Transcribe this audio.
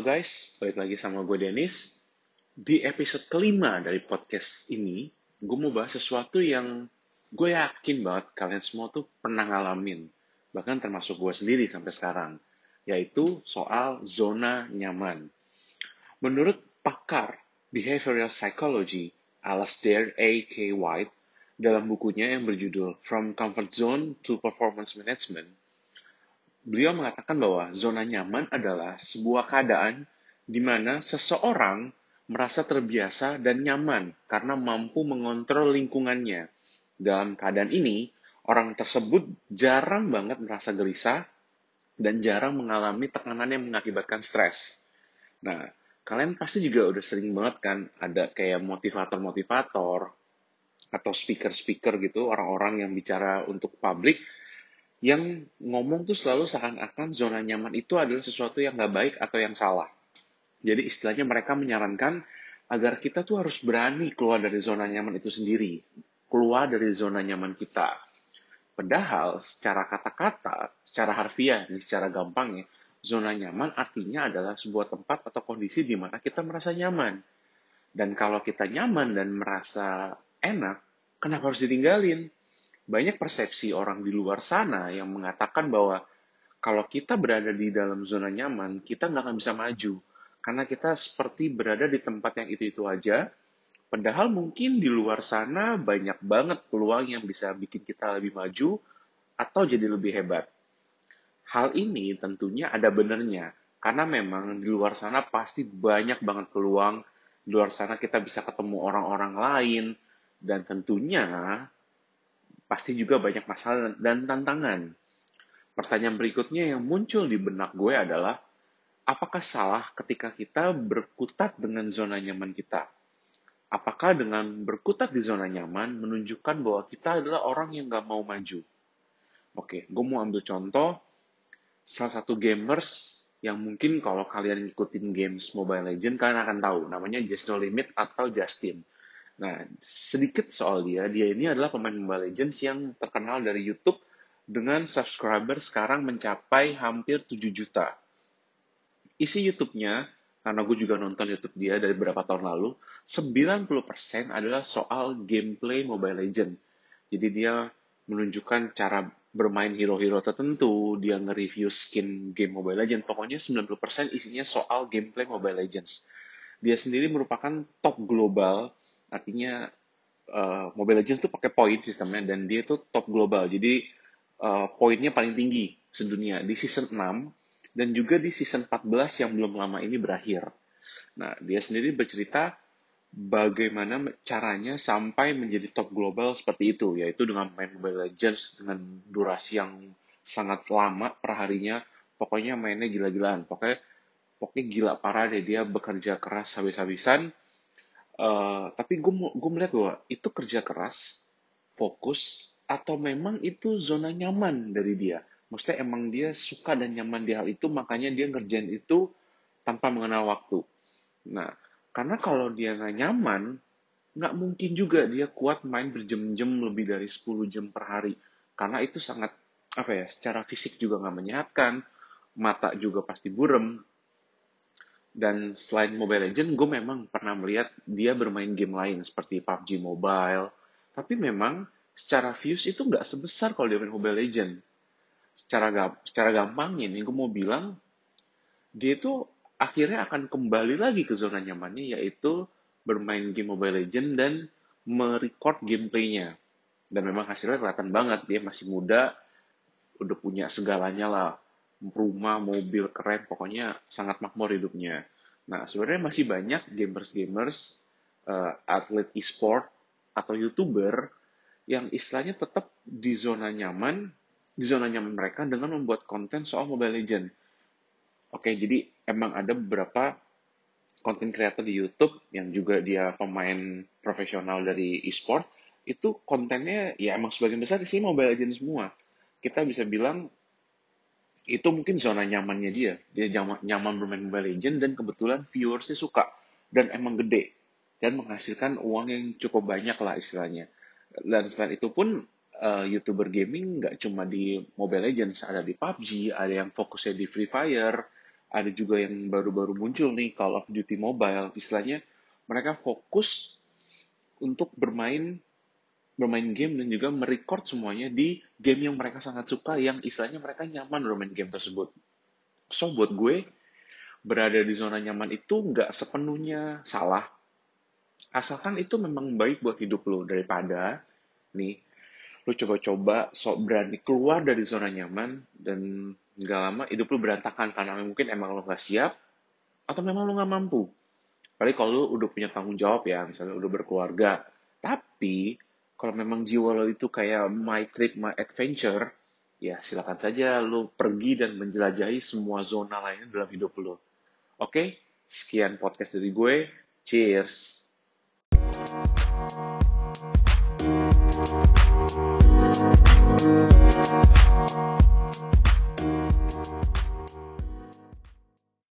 guys, balik lagi sama gue Dennis. Di episode kelima dari podcast ini, gue mau bahas sesuatu yang gue yakin banget kalian semua tuh pernah ngalamin. Bahkan termasuk gue sendiri sampai sekarang. Yaitu soal zona nyaman. Menurut pakar Behavioral Psychology, Alasdair A. K. White, dalam bukunya yang berjudul From Comfort Zone to Performance Management, beliau mengatakan bahwa zona nyaman adalah sebuah keadaan di mana seseorang merasa terbiasa dan nyaman karena mampu mengontrol lingkungannya. Dalam keadaan ini, orang tersebut jarang banget merasa gelisah dan jarang mengalami tekanan yang mengakibatkan stres. Nah, kalian pasti juga udah sering banget kan ada kayak motivator-motivator atau speaker-speaker gitu, orang-orang yang bicara untuk publik yang ngomong tuh selalu seakan-akan zona nyaman itu adalah sesuatu yang nggak baik atau yang salah. Jadi istilahnya mereka menyarankan agar kita tuh harus berani keluar dari zona nyaman itu sendiri, keluar dari zona nyaman kita. Padahal secara kata-kata, secara harfiah, secara gampang ya, zona nyaman artinya adalah sebuah tempat atau kondisi di mana kita merasa nyaman. Dan kalau kita nyaman dan merasa enak, kenapa harus ditinggalin? Banyak persepsi orang di luar sana yang mengatakan bahwa kalau kita berada di dalam zona nyaman, kita nggak akan bisa maju. Karena kita seperti berada di tempat yang itu-itu aja, padahal mungkin di luar sana banyak banget peluang yang bisa bikin kita lebih maju atau jadi lebih hebat. Hal ini tentunya ada benernya, karena memang di luar sana pasti banyak banget peluang, di luar sana kita bisa ketemu orang-orang lain, dan tentunya pasti juga banyak masalah dan tantangan. Pertanyaan berikutnya yang muncul di benak gue adalah, apakah salah ketika kita berkutat dengan zona nyaman kita? Apakah dengan berkutat di zona nyaman menunjukkan bahwa kita adalah orang yang gak mau maju? Oke, gue mau ambil contoh salah satu gamers yang mungkin kalau kalian ngikutin games Mobile Legends kalian akan tahu namanya Just No Limit atau Justin. Nah, sedikit soal dia. Dia ini adalah pemain Mobile Legends yang terkenal dari YouTube dengan subscriber sekarang mencapai hampir 7 juta. Isi YouTube-nya, karena gue juga nonton YouTube dia dari beberapa tahun lalu, 90% adalah soal gameplay Mobile Legends. Jadi dia menunjukkan cara bermain hero-hero tertentu, dia nge-review skin game Mobile Legends. Pokoknya 90% isinya soal gameplay Mobile Legends. Dia sendiri merupakan top global artinya uh, Mobile Legends tuh pakai poin sistemnya dan dia tuh top global. Jadi uh, poinnya paling tinggi sedunia di season 6 dan juga di season 14 yang belum lama ini berakhir. Nah, dia sendiri bercerita bagaimana caranya sampai menjadi top global seperti itu, yaitu dengan main Mobile Legends dengan durasi yang sangat lama perharinya, pokoknya mainnya gila-gilaan, pokoknya pokoknya gila parah deh dia bekerja keras habis-habisan Uh, tapi gue gue melihat bahwa itu kerja keras, fokus, atau memang itu zona nyaman dari dia. Maksudnya emang dia suka dan nyaman di hal itu, makanya dia ngerjain itu tanpa mengenal waktu. Nah, karena kalau dia nggak nyaman, nggak mungkin juga dia kuat main berjam-jam lebih dari 10 jam per hari. Karena itu sangat, apa ya, secara fisik juga nggak menyehatkan, mata juga pasti burem, dan selain Mobile Legends, gue memang pernah melihat dia bermain game lain seperti PUBG Mobile. Tapi memang secara views itu nggak sebesar kalau dia main Mobile Legends. Secara, secara gampang ini gue mau bilang, dia itu akhirnya akan kembali lagi ke zona nyamannya, yaitu bermain game Mobile Legends dan merecord gameplaynya. Dan memang hasilnya kelihatan banget, dia masih muda, udah punya segalanya lah rumah, mobil keren, pokoknya sangat makmur hidupnya. Nah, sebenarnya masih banyak gamers-gamers, uh, atlet e-sport, atau youtuber yang istilahnya tetap di zona nyaman, di zona nyaman mereka dengan membuat konten soal Mobile Legend. Oke, jadi emang ada beberapa konten kreator di YouTube yang juga dia pemain profesional dari e-sport, itu kontennya ya emang sebagian besar sih Mobile Legends semua. Kita bisa bilang itu mungkin zona nyamannya dia. Dia nyaman, nyaman bermain Mobile Legends dan kebetulan viewersnya suka dan emang gede dan menghasilkan uang yang cukup banyak lah istilahnya. Dan selain itu pun uh, youtuber gaming nggak cuma di Mobile Legends, ada di PUBG, ada yang fokusnya di Free Fire, ada juga yang baru-baru muncul nih Call of Duty Mobile istilahnya mereka fokus untuk bermain bermain game dan juga merecord semuanya di game yang mereka sangat suka yang istilahnya mereka nyaman bermain game tersebut so buat gue berada di zona nyaman itu nggak sepenuhnya salah asalkan itu memang baik buat hidup lo daripada nih lu coba-coba sok berani keluar dari zona nyaman dan nggak lama hidup lu berantakan karena mungkin emang lu nggak siap atau memang lu nggak mampu. Paling kalau lu udah punya tanggung jawab ya, misalnya udah berkeluarga. Tapi kalau memang jiwa lo itu kayak my trip, my adventure, ya silakan saja lu pergi dan menjelajahi semua zona lainnya dalam hidup lu. Oke, sekian podcast dari gue. Cheers.